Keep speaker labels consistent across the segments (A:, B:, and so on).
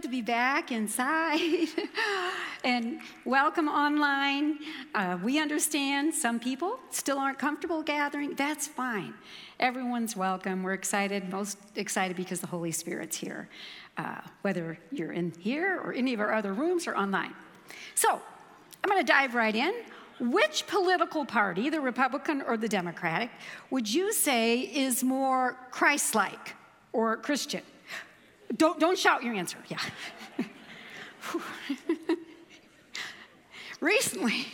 A: good to be back inside. and welcome online. Uh, we understand some people still aren't comfortable gathering. That's fine. Everyone's welcome. We're excited, most excited because the Holy Spirit's here, uh, whether you're in here or any of our other rooms or online. So I'm going to dive right in. Which political party, the Republican or the Democratic, would you say is more Christ like or Christian? Don't, don't shout your answer. Yeah. Recently,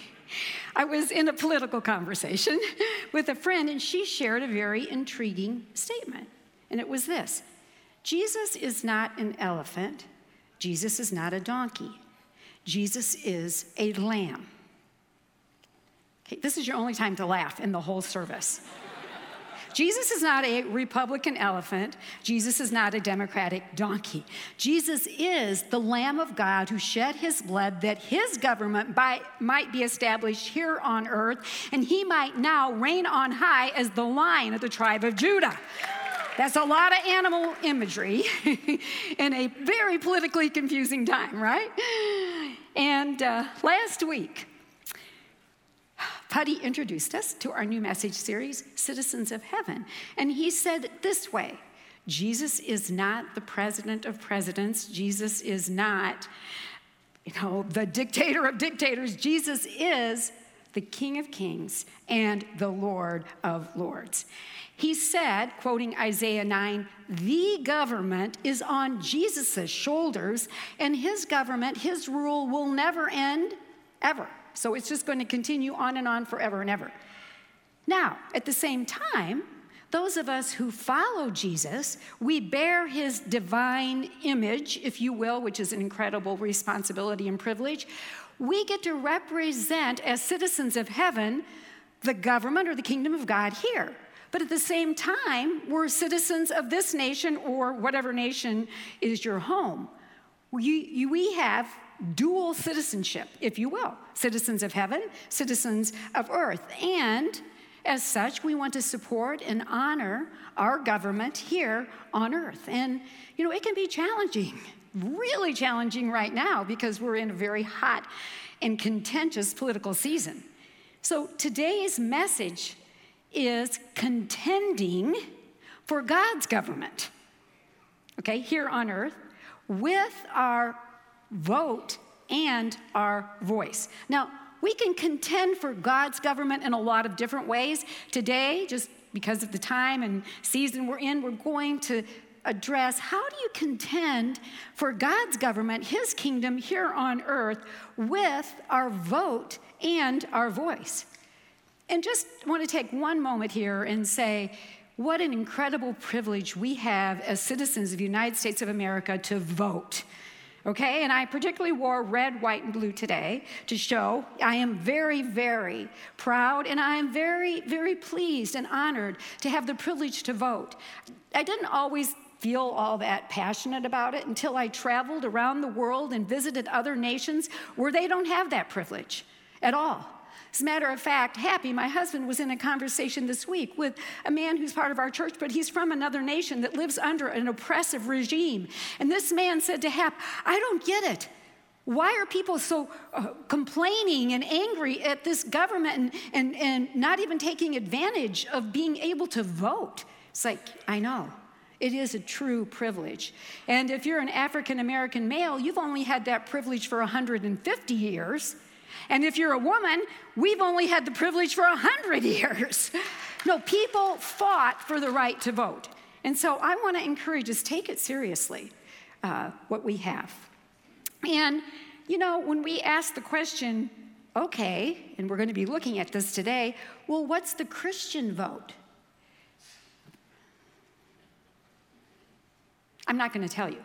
A: I was in a political conversation with a friend, and she shared a very intriguing statement. And it was this Jesus is not an elephant, Jesus is not a donkey, Jesus is a lamb. Okay, this is your only time to laugh in the whole service. Jesus is not a Republican elephant. Jesus is not a Democratic donkey. Jesus is the Lamb of God who shed his blood that his government by, might be established here on earth and he might now reign on high as the lion of the tribe of Judah. That's a lot of animal imagery in a very politically confusing time, right? And uh, last week, Putty introduced us to our new message series, Citizens of Heaven. And he said this way Jesus is not the president of presidents, Jesus is not, you know, the dictator of dictators. Jesus is the King of Kings and the Lord of Lords. He said, quoting Isaiah 9, the government is on Jesus' shoulders, and his government, his rule will never end, ever. So it's just going to continue on and on forever and ever. Now, at the same time, those of us who follow Jesus, we bear his divine image, if you will, which is an incredible responsibility and privilege. We get to represent, as citizens of heaven, the government or the kingdom of God here. But at the same time, we're citizens of this nation or whatever nation is your home. We, we have dual citizenship, if you will citizens of heaven, citizens of earth. And as such, we want to support and honor our government here on earth. And, you know, it can be challenging, really challenging right now because we're in a very hot and contentious political season. So today's message is contending for God's government, okay, here on earth with our vote and our voice. Now, we can contend for God's government in a lot of different ways. Today, just because of the time and season we're in, we're going to address how do you contend for God's government, His kingdom here on earth, with our vote and our voice. And just want to take one moment here and say, what an incredible privilege we have as citizens of the United States of America to vote okay? And I particularly wore red, white, and blue today to show I am very, very proud and I am very, very pleased and honored to have the privilege to vote. I didn't always feel all that passionate about it until I traveled around the world and visited other nations where they don't have that privilege at all. As a matter of fact, Happy, my husband, was in a conversation this week with a man who's part of our church, but he's from another nation that lives under an oppressive regime. And this man said to Hap, I don't get it. Why are people so uh, complaining and angry at this government and, and, and not even taking advantage of being able to vote? It's like, I know. It is a true privilege. And if you're an African American male, you've only had that privilege for 150 years. And if you're a woman, we've only had the privilege for 100 years. No, people fought for the right to vote. And so I want to encourage us take it seriously, uh, what we have. And, you know, when we ask the question, okay, and we're going to be looking at this today, well, what's the Christian vote? I'm not going to tell you.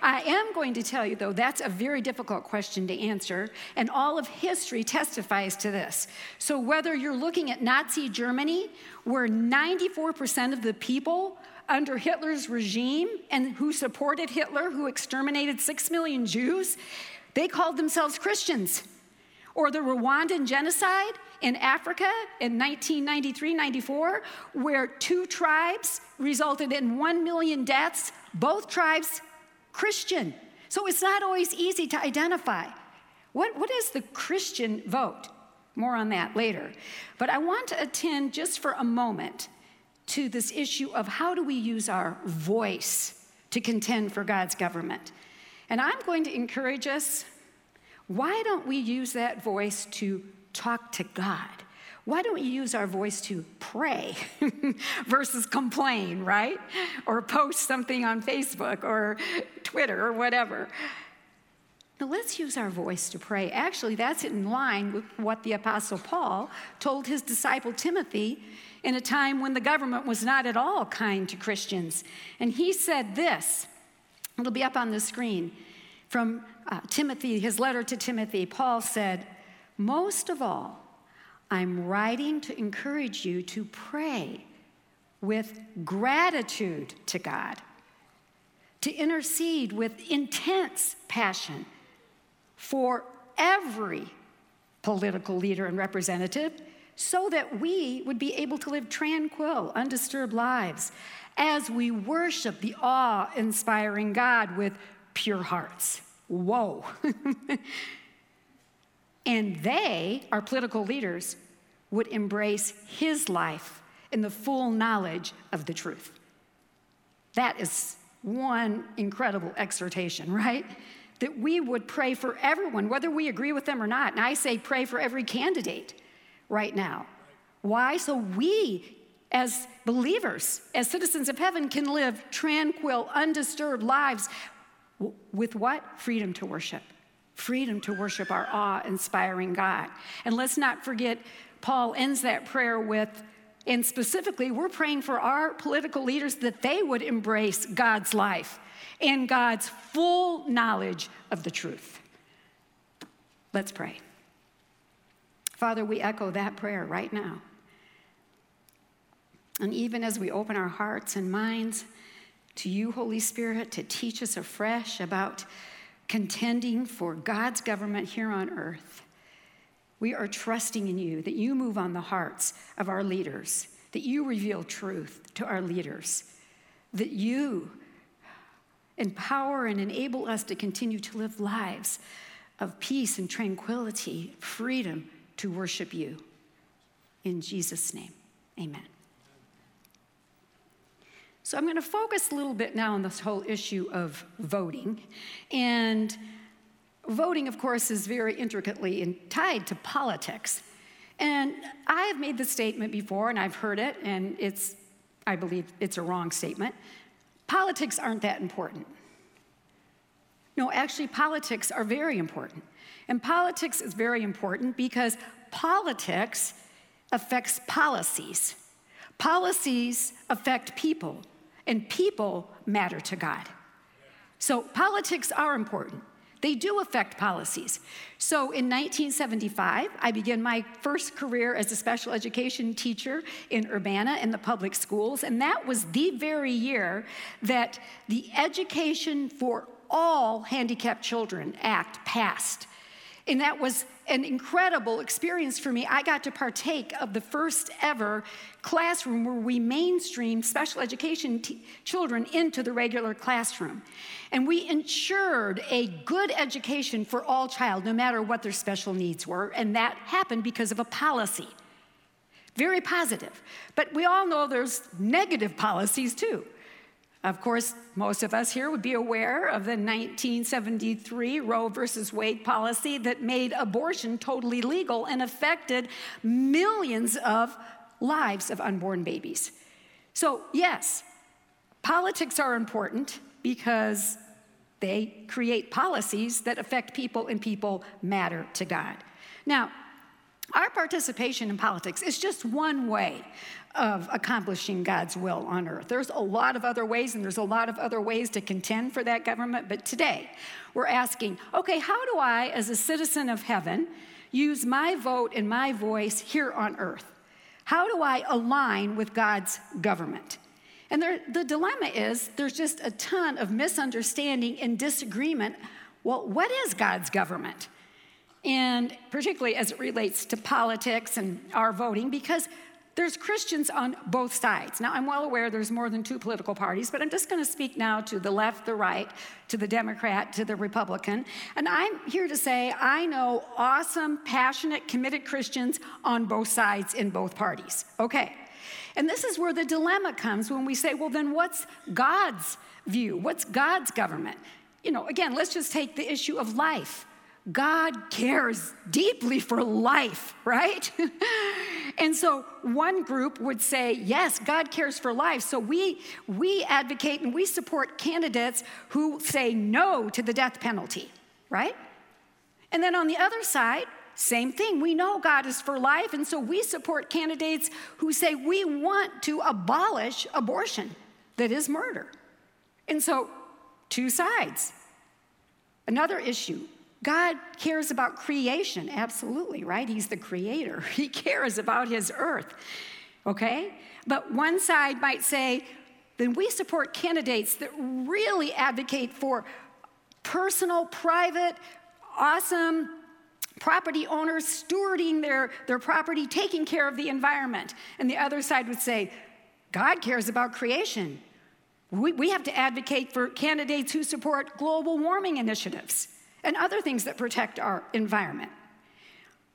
A: I am going to tell you, though, that's a very difficult question to answer, and all of history testifies to this. So, whether you're looking at Nazi Germany, where 94% of the people under Hitler's regime and who supported Hitler, who exterminated six million Jews, they called themselves Christians. Or the Rwandan genocide in Africa in 1993 94, where two tribes resulted in one million deaths, both tribes Christian. So it's not always easy to identify. What, what is the Christian vote? More on that later. But I want to attend just for a moment to this issue of how do we use our voice to contend for God's government. And I'm going to encourage us why don't we use that voice to talk to God? Why don't we use our voice to pray versus complain, right? Or post something on Facebook or Twitter or whatever. Now, let's use our voice to pray. Actually, that's in line with what the Apostle Paul told his disciple Timothy in a time when the government was not at all kind to Christians. And he said this it'll be up on the screen from uh, Timothy, his letter to Timothy. Paul said, Most of all, I'm writing to encourage you to pray with gratitude to God, to intercede with intense passion for every political leader and representative so that we would be able to live tranquil, undisturbed lives as we worship the awe inspiring God with pure hearts. Whoa. and they, our political leaders, would embrace his life in the full knowledge of the truth. That is one incredible exhortation, right? That we would pray for everyone, whether we agree with them or not. And I say pray for every candidate right now. Why? So we, as believers, as citizens of heaven, can live tranquil, undisturbed lives with what? Freedom to worship. Freedom to worship our awe inspiring God. And let's not forget, Paul ends that prayer with, and specifically, we're praying for our political leaders that they would embrace God's life and God's full knowledge of the truth. Let's pray. Father, we echo that prayer right now. And even as we open our hearts and minds to you, Holy Spirit, to teach us afresh about contending for God's government here on earth, we are trusting in you that you move on the hearts of our leaders, that you reveal truth to our leaders, that you empower and enable us to continue to live lives of peace and tranquility, freedom, to worship you. In Jesus' name, amen. So I'm going to focus a little bit now on this whole issue of voting. And voting, of course, is very intricately tied to politics. And I have made this statement before, and I've heard it, and it's, I believe it's a wrong statement. Politics aren't that important. No, actually, politics are very important. And politics is very important because politics affects policies. Policies affect people, and people matter to God. So politics are important. They do affect policies. So in 1975, I began my first career as a special education teacher in Urbana in the public schools, and that was the very year that the Education for All Handicapped Children Act passed. And that was an incredible experience for me. I got to partake of the first ever classroom where we mainstream special education t- children into the regular classroom. And we ensured a good education for all child, no matter what their special needs were. And that happened because of a policy. Very positive. But we all know there's negative policies too. Of course, most of us here would be aware of the 1973 Roe versus Wade policy that made abortion totally legal and affected millions of lives of unborn babies. So, yes, politics are important because they create policies that affect people and people matter to God. Now, Our participation in politics is just one way of accomplishing God's will on earth. There's a lot of other ways, and there's a lot of other ways to contend for that government. But today, we're asking okay, how do I, as a citizen of heaven, use my vote and my voice here on earth? How do I align with God's government? And there, the dilemma is there's just a ton of misunderstanding and disagreement. Well, what is God's government? And particularly as it relates to politics and our voting, because there's Christians on both sides. Now, I'm well aware there's more than two political parties, but I'm just going to speak now to the left, the right, to the Democrat, to the Republican. And I'm here to say I know awesome, passionate, committed Christians on both sides in both parties. Okay. And this is where the dilemma comes when we say, well, then what's God's view? What's God's government? You know, again, let's just take the issue of life. God cares deeply for life, right? and so one group would say, yes, God cares for life. So we, we advocate and we support candidates who say no to the death penalty, right? And then on the other side, same thing. We know God is for life, and so we support candidates who say we want to abolish abortion, that is murder. And so, two sides. Another issue God cares about creation, absolutely, right? He's the creator. He cares about his earth, okay? But one side might say, then we support candidates that really advocate for personal, private, awesome property owners stewarding their, their property, taking care of the environment. And the other side would say, God cares about creation. We, we have to advocate for candidates who support global warming initiatives and other things that protect our environment.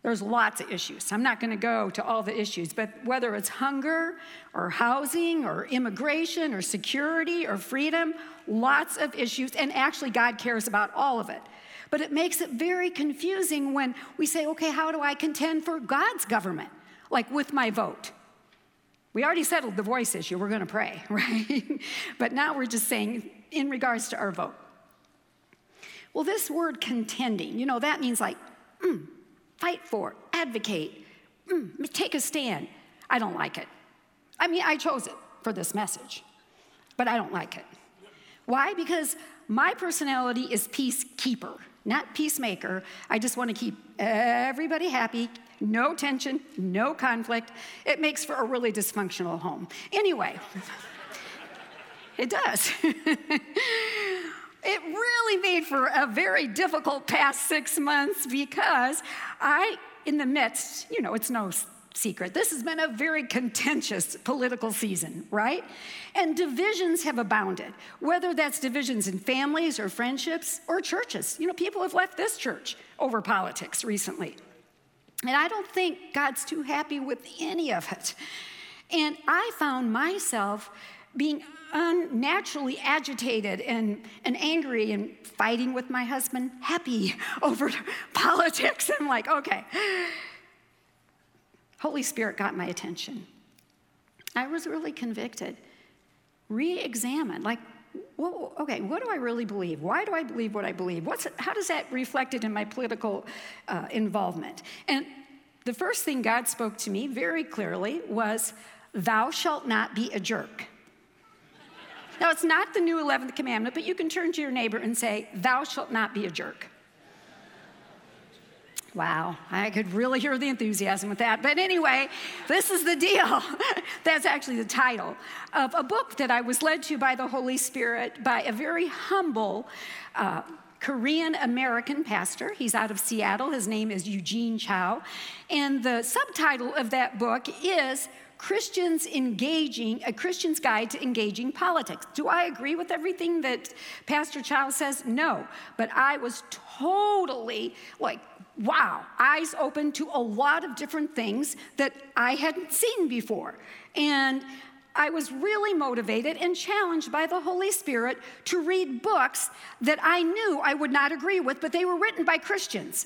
A: There's lots of issues. I'm not going to go to all the issues, but whether it's hunger or housing or immigration or security or freedom, lots of issues, and actually, God cares about all of it. But it makes it very confusing when we say, okay, how do I contend for God's government? Like with my vote. We already settled the voice issue, we're going to pray, right? but now we're just saying, in regards to our vote. Well, this word contending, you know, that means like, mm, fight for, advocate, mm, take a stand. I don't like it. I mean, I chose it for this message, but I don't like it. Why? Because my personality is peacekeeper, not peacemaker. I just want to keep everybody happy, no tension, no conflict. It makes for a really dysfunctional home. Anyway, it does. it really made for a very difficult past six months because I, in the midst, you know, it's no secret, this has been a very contentious political season, right? And divisions have abounded, whether that's divisions in families or friendships or churches. You know, people have left this church over politics recently. And I don't think God's too happy with any of it. And I found myself being unnaturally agitated and, and angry and fighting with my husband, Happy over politics. I'm like, okay. Holy Spirit got my attention. I was really convicted, re examined, like, okay, what do I really believe? Why do I believe what I believe? What's, how does that reflected in my political uh, involvement? And the first thing God spoke to me very clearly was, Thou shalt not be a jerk. Now, it's not the new 11th commandment, but you can turn to your neighbor and say, Thou shalt not be a jerk. Wow, I could really hear the enthusiasm with that. But anyway, this is the deal. That's actually the title of a book that I was led to by the Holy Spirit by a very humble uh, Korean American pastor. He's out of Seattle. His name is Eugene Cho. And the subtitle of that book is Christians engaging, a Christian's guide to engaging politics. Do I agree with everything that Pastor Cho says? No. But I was totally like, wow, eyes open to a lot of different things that I hadn't seen before. And I was really motivated and challenged by the Holy Spirit to read books that I knew I would not agree with, but they were written by Christians.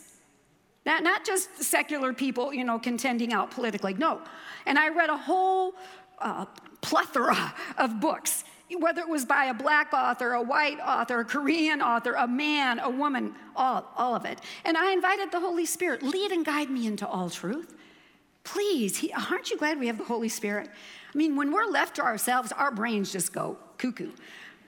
A: Not, not just secular people, you know, contending out politically. No. And I read a whole uh, plethora of books whether it was by a black author, a white author, a Korean author, a man, a woman, all, all of it. And I invited the Holy Spirit, lead and guide me into all truth. Please, he, aren't you glad we have the Holy Spirit? I mean, when we're left to ourselves, our brains just go cuckoo.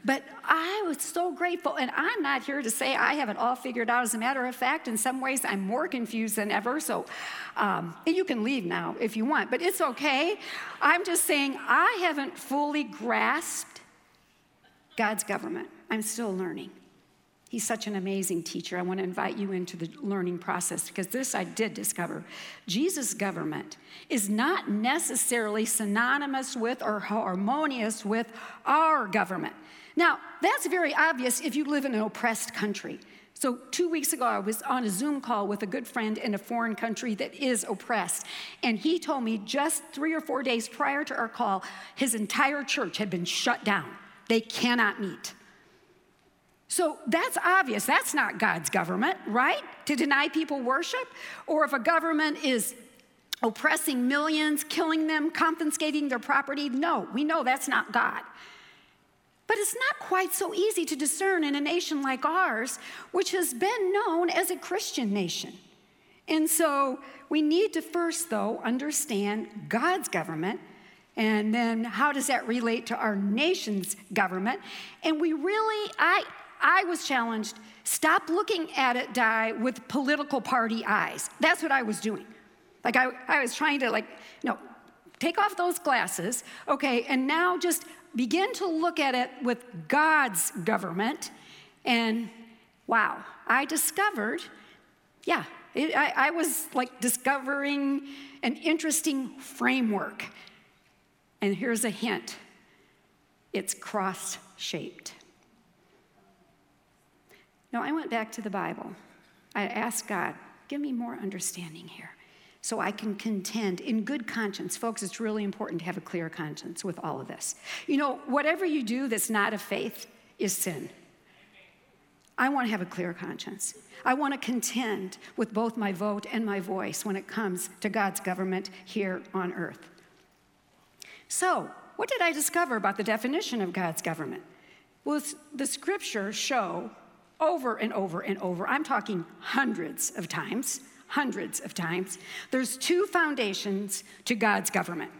A: But I was so grateful, and I'm not here to say I have it all figured out. As a matter of fact, in some ways, I'm more confused than ever. So um, you can leave now if you want, but it's okay. I'm just saying I haven't fully grasped God's government. I'm still learning. He's such an amazing teacher. I want to invite you into the learning process because this I did discover. Jesus' government is not necessarily synonymous with or harmonious with our government. Now, that's very obvious if you live in an oppressed country. So, two weeks ago, I was on a Zoom call with a good friend in a foreign country that is oppressed. And he told me just three or four days prior to our call, his entire church had been shut down. They cannot meet. So that's obvious. That's not God's government, right? To deny people worship? Or if a government is oppressing millions, killing them, confiscating their property, no, we know that's not God. But it's not quite so easy to discern in a nation like ours, which has been known as a Christian nation. And so we need to first, though, understand God's government. And then how does that relate to our nation's government? And we really, I, I was challenged stop looking at it, Di, with political party eyes. That's what I was doing. Like I, I was trying to, like, no, take off those glasses, okay, and now just begin to look at it with God's government, and wow, I discovered, yeah, it, I, I was like discovering an interesting framework. And here's a hint it's cross shaped. Now, I went back to the Bible. I asked God, give me more understanding here so I can contend in good conscience. Folks, it's really important to have a clear conscience with all of this. You know, whatever you do that's not of faith is sin. I want to have a clear conscience. I want to contend with both my vote and my voice when it comes to God's government here on earth. So, what did I discover about the definition of God's government? Well, the scriptures show over and over and over, I'm talking hundreds of times, hundreds of times, there's two foundations to God's government.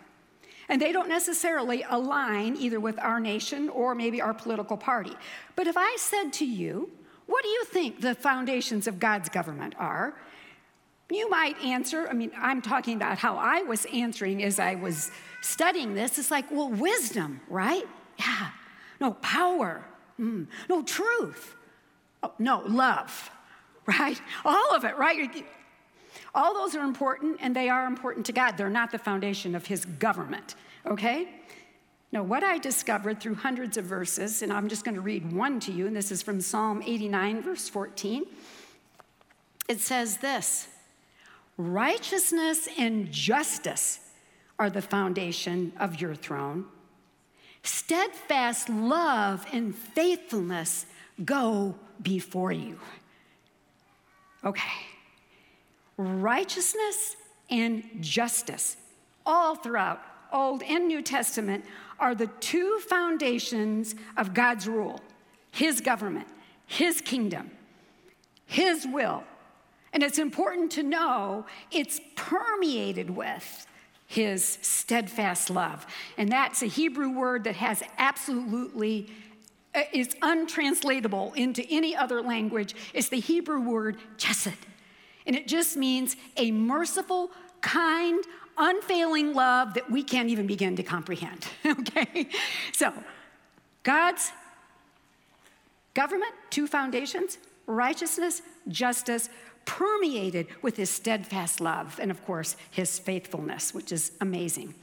A: And they don't necessarily align either with our nation or maybe our political party. But if I said to you, what do you think the foundations of God's government are? You might answer, I mean, I'm talking about how I was answering as I was studying this. It's like, well, wisdom, right? Yeah. No, power. Mm. No, truth. Oh, no, love, right? All of it, right? All those are important and they are important to God. They're not the foundation of His government, okay? Now, what I discovered through hundreds of verses, and I'm just going to read one to you, and this is from Psalm 89, verse 14. It says this Righteousness and justice are the foundation of your throne. Steadfast love and faithfulness go before you. Okay righteousness and justice, all throughout Old and New Testament, are the two foundations of God's rule His government, His kingdom, His will. And it's important to know it's permeated with His steadfast love. And that's a Hebrew word that has absolutely uh, is untranslatable into any other language. It's the Hebrew word chesed. And it just means a merciful, kind, unfailing love that we can't even begin to comprehend. okay? So, God's government, two foundations righteousness, justice, permeated with his steadfast love, and of course, his faithfulness, which is amazing.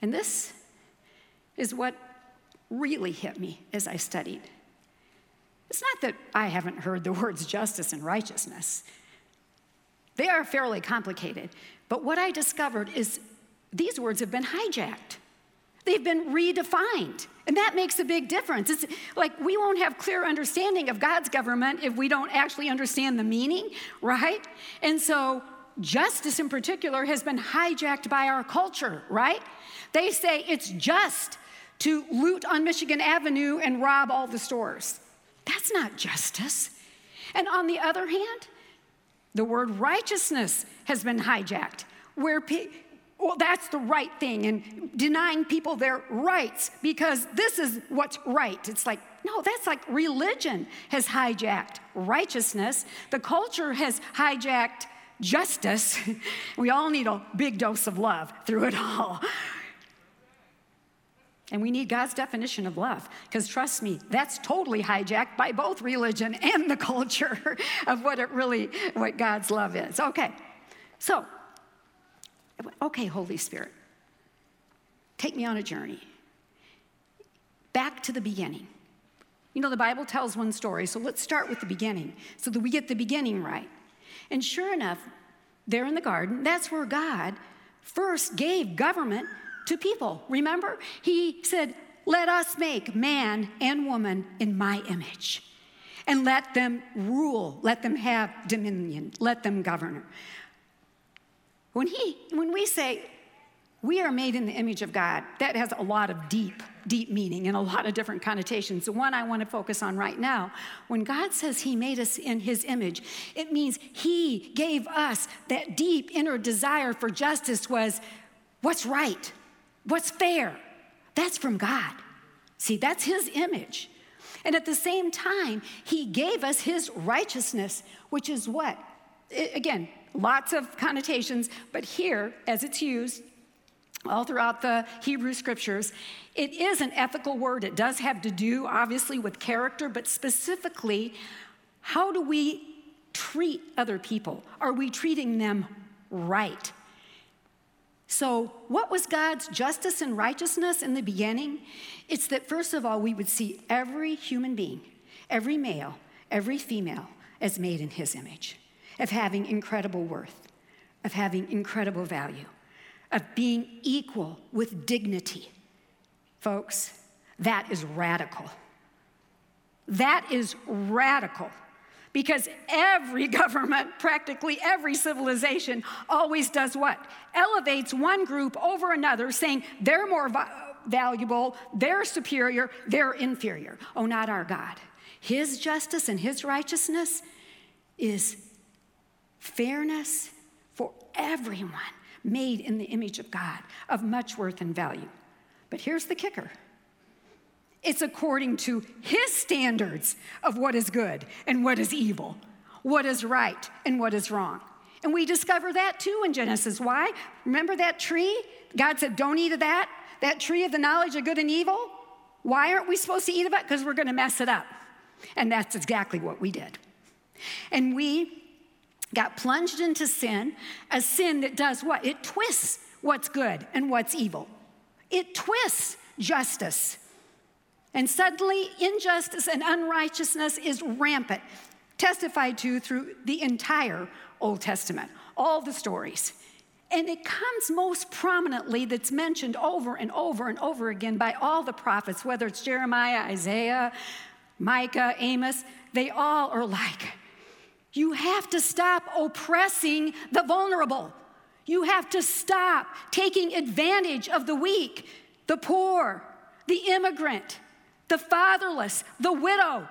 A: And this is what really hit me as I studied. It's not that I haven't heard the words justice and righteousness. They are fairly complicated. But what I discovered is these words have been hijacked. They've been redefined. And that makes a big difference. It's like we won't have clear understanding of God's government if we don't actually understand the meaning, right? And so justice in particular has been hijacked by our culture, right? They say it's just to loot on Michigan Avenue and rob all the stores. That's not justice. And on the other hand, the word righteousness has been hijacked, where pe- well, that's the right thing, and denying people their rights because this is what's right. It's like, no, that's like religion has hijacked righteousness. The culture has hijacked justice. we all need a big dose of love through it all. And we need God's definition of love. Because trust me, that's totally hijacked by both religion and the culture of what it really, what God's love is. Okay. So, okay, Holy Spirit, take me on a journey. Back to the beginning. You know, the Bible tells one story, so let's start with the beginning so that we get the beginning right. And sure enough, there in the garden, that's where God first gave government to people. Remember? He said, Let us make man and woman in my image and let them rule, let them have dominion, let them govern. When, he, when we say we are made in the image of God, that has a lot of deep, deep meaning and a lot of different connotations. The one I want to focus on right now, when God says He made us in His image, it means He gave us that deep inner desire for justice was what's right, What's fair? That's from God. See, that's His image. And at the same time, He gave us His righteousness, which is what? It, again, lots of connotations, but here, as it's used, all throughout the Hebrew scriptures. It is an ethical word. It does have to do, obviously, with character, but specifically, how do we treat other people? Are we treating them right? So, what was God's justice and righteousness in the beginning? It's that, first of all, we would see every human being, every male, every female, as made in His image, of having incredible worth, of having incredible value, of being equal with dignity. Folks, that is radical. That is radical because every government, practically every civilization, always does what? Elevates one group over another, saying they're more valuable, they're superior, they're inferior. Oh, not our God. His justice and His righteousness is fairness for everyone made in the image of God, of much worth and value. But here's the kicker it's according to his standards of what is good and what is evil, what is right and what is wrong. And we discover that too in Genesis. Why? Remember that tree? God said, Don't eat of that, that tree of the knowledge of good and evil. Why aren't we supposed to eat of it? Because we're going to mess it up. And that's exactly what we did. And we got plunged into sin, a sin that does what? It twists what's good and what's evil, it twists justice and suddenly, injustice and unrighteousness is rampant, testified to through the entire Old Testament, all the stories. And it comes most prominently, that's mentioned over and over and over again by all the prophets, whether it's Jeremiah, Isaiah, Micah, Amos, they all are like, you have to stop oppressing the vulnerable. You have to stop taking advantage of the weak, the poor, the immigrant, the fatherless, the widow.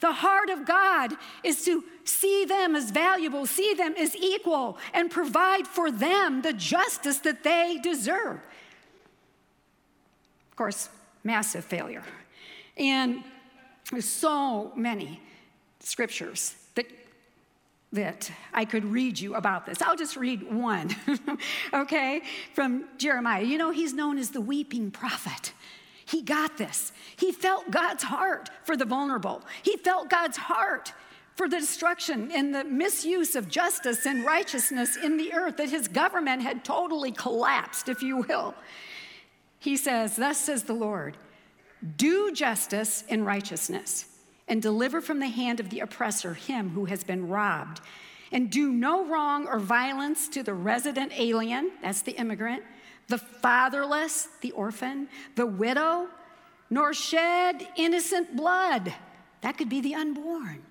A: The heart of God is to see them as valuable, see them as equal, and provide for them the justice that they deserve. Of course, massive failure. And there's so many scriptures that, that I could read you about this. I'll just read one, okay, from Jeremiah. You know, he's known as the weeping prophet. He got this. He felt God's heart for the vulnerable. He felt God's heart for the destruction and the misuse of justice and righteousness in the earth, that his government had totally collapsed, if you will. He says, Thus says the Lord, do justice and righteousness, and deliver from the hand of the oppressor him who has been robbed, and do no wrong or violence to the resident alien, that's the immigrant the fatherless, the orphan, the widow, nor shed innocent blood. That could be the unborn.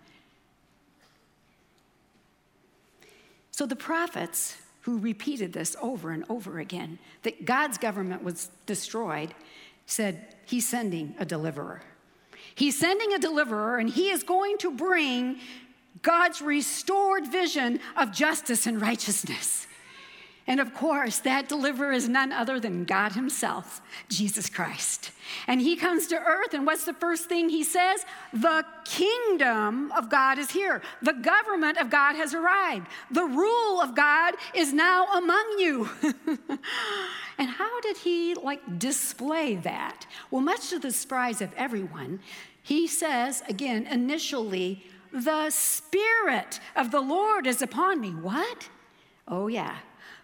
A: So the prophets who repeated this over and over again that God's government was destroyed said, He's sending a deliverer. He's sending a deliverer, and he is going to bring God's restored vision of justice and righteousness. And of course, that deliverer is none other than God Himself, Jesus Christ. And He comes to earth, and what's the first thing He says? The kingdom of God is here. The government of God has arrived. The rule of God is now among you. and how did He like display that? Well, much to the surprise of everyone, He says, again, initially, the Spirit of the Lord is upon me. What? Oh, yeah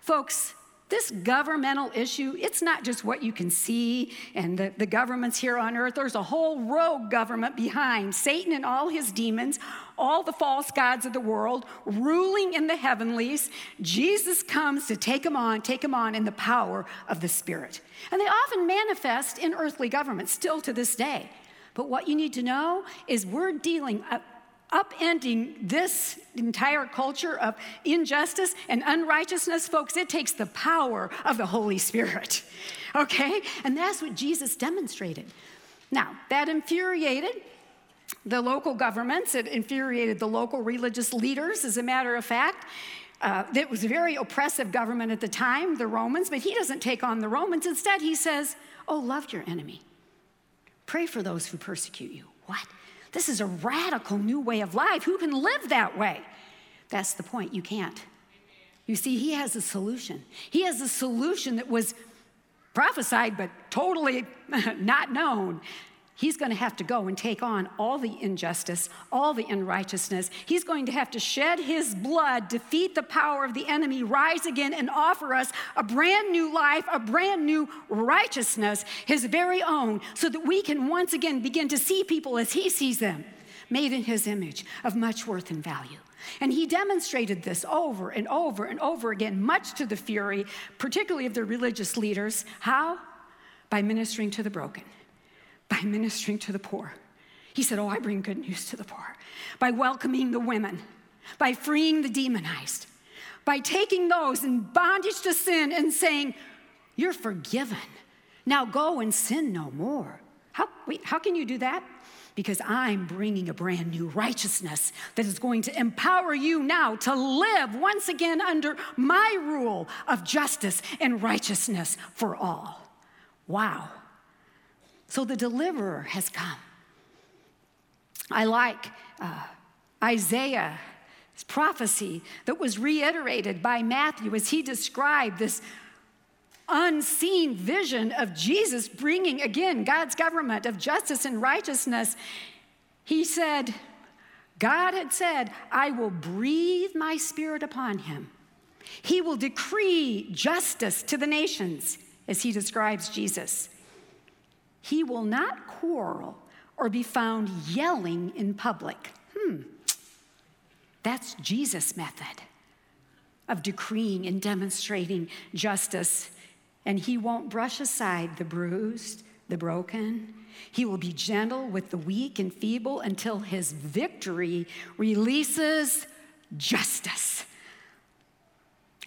A: Folks, this governmental issue, it's not just what you can see and the, the governments here on earth. There's a whole rogue government behind Satan and all his demons, all the false gods of the world, ruling in the heavenlies. Jesus comes to take them on, take them on in the power of the Spirit. And they often manifest in earthly governments still to this day. But what you need to know is we're dealing, uh, upending this entire culture of injustice and unrighteousness, folks, it takes the power of the Holy Spirit. Okay? And that's what Jesus demonstrated. Now, that infuriated the local governments, it infuriated the local religious leaders, as a matter of fact. Uh, it was a very oppressive government at the time, the Romans, but he doesn't take on the Romans. Instead, he says, Oh, love your enemy. Pray for those who persecute you. What? This is a radical new way of life. Who can live that way? That's the point. You can't. You see, he has a solution. He has a solution that was prophesied but totally not known. He's going to have to go and take on all the injustice, all the unrighteousness. He's going to have to shed his blood, defeat the power of the enemy, rise again, and offer us a brand new life, a brand new righteousness, his very own, so that we can once again begin to see people as he sees them, made in his image, of much worth and value. And he demonstrated this over and over and over again, much to the fury, particularly of the religious leaders. How? By ministering to the broken by ministering to the poor. He said, Oh, I bring good news to the poor. By welcoming the women, by freeing the demonized, by taking those in bondage to sin and saying, You're forgiven. Now go and sin no more. How, wait, how can you do that? Because I'm bringing a brand new righteousness that is going to empower you now to live once again under my rule of justice and righteousness for all. Wow. So the deliverer has come. I like uh, Isaiah's prophecy that was reiterated by Matthew as he described this unseen vision of Jesus bringing again God's government of justice and righteousness. He said, God had said, I will breathe my spirit upon him. He will decree justice to the nations, as he describes Jesus. He will not quarrel or be found yelling in public. Hmm, that's Jesus' method of decreeing and demonstrating justice. And he won't brush aside the bruised, the broken. He will be gentle with the weak and feeble until his victory releases justice.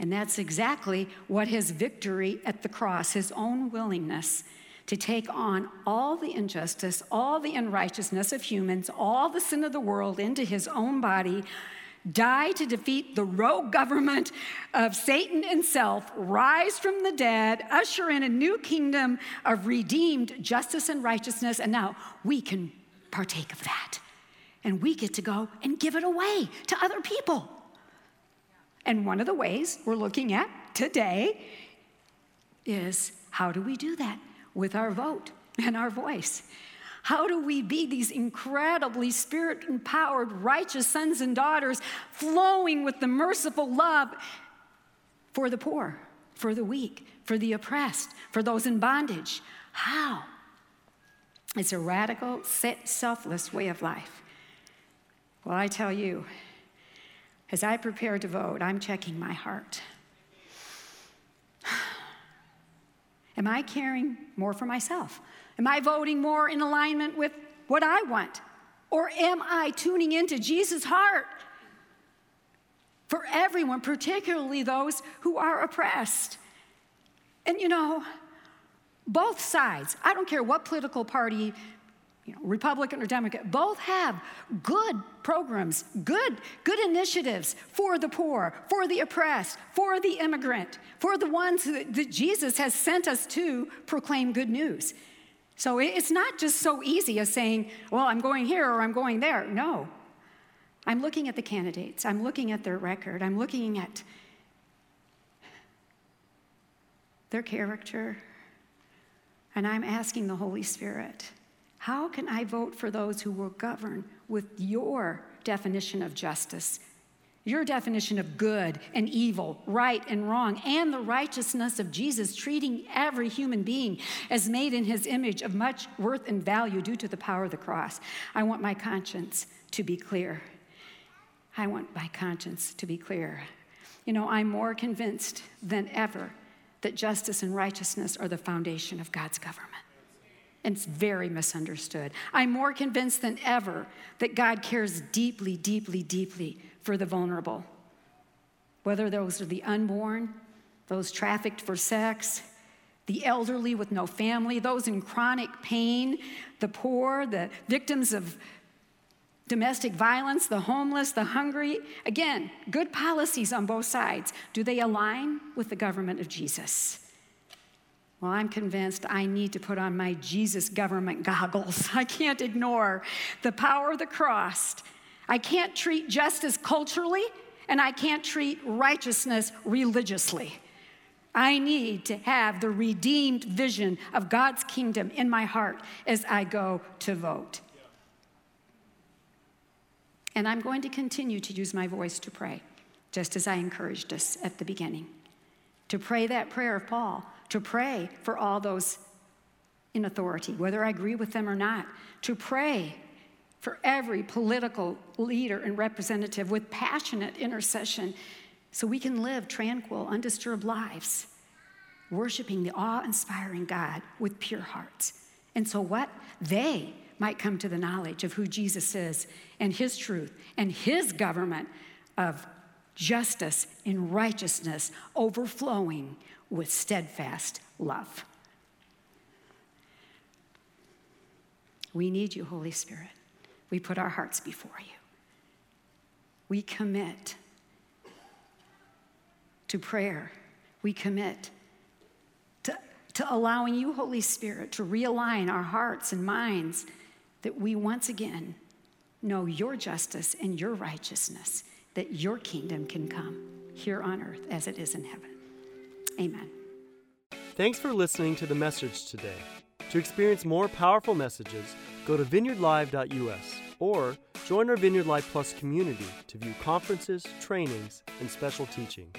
A: And that's exactly what his victory at the cross, his own willingness to take on all the injustice, all the unrighteousness of humans, all the sin of the world into his own body, die to defeat the rogue government of Satan and self, rise from the dead, usher in a new kingdom of redeemed justice and righteousness, and now we can partake of that. And we get to go and give it away to other people. And one of the ways we're looking at today is how do we do that? With our vote and our voice. How do we be these incredibly spirit empowered, righteous sons and daughters flowing with the merciful love for the poor, for the weak, for the oppressed, for those in bondage? How? It's a radical, selfless way of life. Well, I tell you, as I prepare to vote, I'm checking my heart. Am I caring more for myself? Am I voting more in alignment with what I want? Or am I tuning into Jesus' heart for everyone, particularly those who are oppressed. And you know, both sides, I don't care what political party you know, Republican or Democrat, both have good programs, good, good initiatives for the poor, for the oppressed, for the immigrant, for the ones that, that Jesus has sent us to proclaim good news. So it's not just so easy as saying, well, I'm going here or I'm going there. No. I'm looking at the candidates, I'm looking at their record, I'm looking at their character, and I'm asking the Holy Spirit how can I vote for those who will govern with your definition of justice, your definition of good and evil, right and wrong, and the righteousness of Jesus, treating every human being as made in his image of much worth and value due to the power of the cross? I want my conscience to be clear. I want my conscience to be clear. You know, I'm more convinced than ever that justice and righteousness are the foundation of God's government and it's very misunderstood. I'm more convinced than ever that God cares deeply, deeply, deeply for the vulnerable. Whether those are the unborn, those trafficked for sex, the elderly with no family, those in chronic pain, the poor, the victims of domestic violence, the homeless, the hungry. Again, good policies on both sides. Do they align with the government of Jesus? Well, I'm convinced I need to put on my Jesus government goggles. I can't ignore the power of the cross. I can't treat justice culturally, and I can't treat righteousness religiously. I need to have the redeemed vision of God's kingdom in my heart as I go to vote. And I'm going to continue to use my voice to pray, just as I encouraged us at the beginning. To pray that prayer of Paul to pray for all those in authority, whether I agree with them or not, to pray for every political leader and representative with passionate intercession so we can live tranquil, undisturbed lives, worshiping the awe inspiring God with pure hearts. And so, what? They might come to the knowledge of who Jesus is and his truth and his government of justice and righteousness overflowing with steadfast love. We need you, Holy Spirit. We put our hearts before you. We commit to prayer. We commit to, to allowing you, Holy Spirit, to realign our hearts and minds that we once again know your justice and your righteousness, that your kingdom can come here on earth as it is in heaven. Amen.
B: Thanks for listening to the message today. To experience more powerful messages, go to vineyardlive.us or join our Vineyard Live Plus community to view conferences, trainings, and special teachings.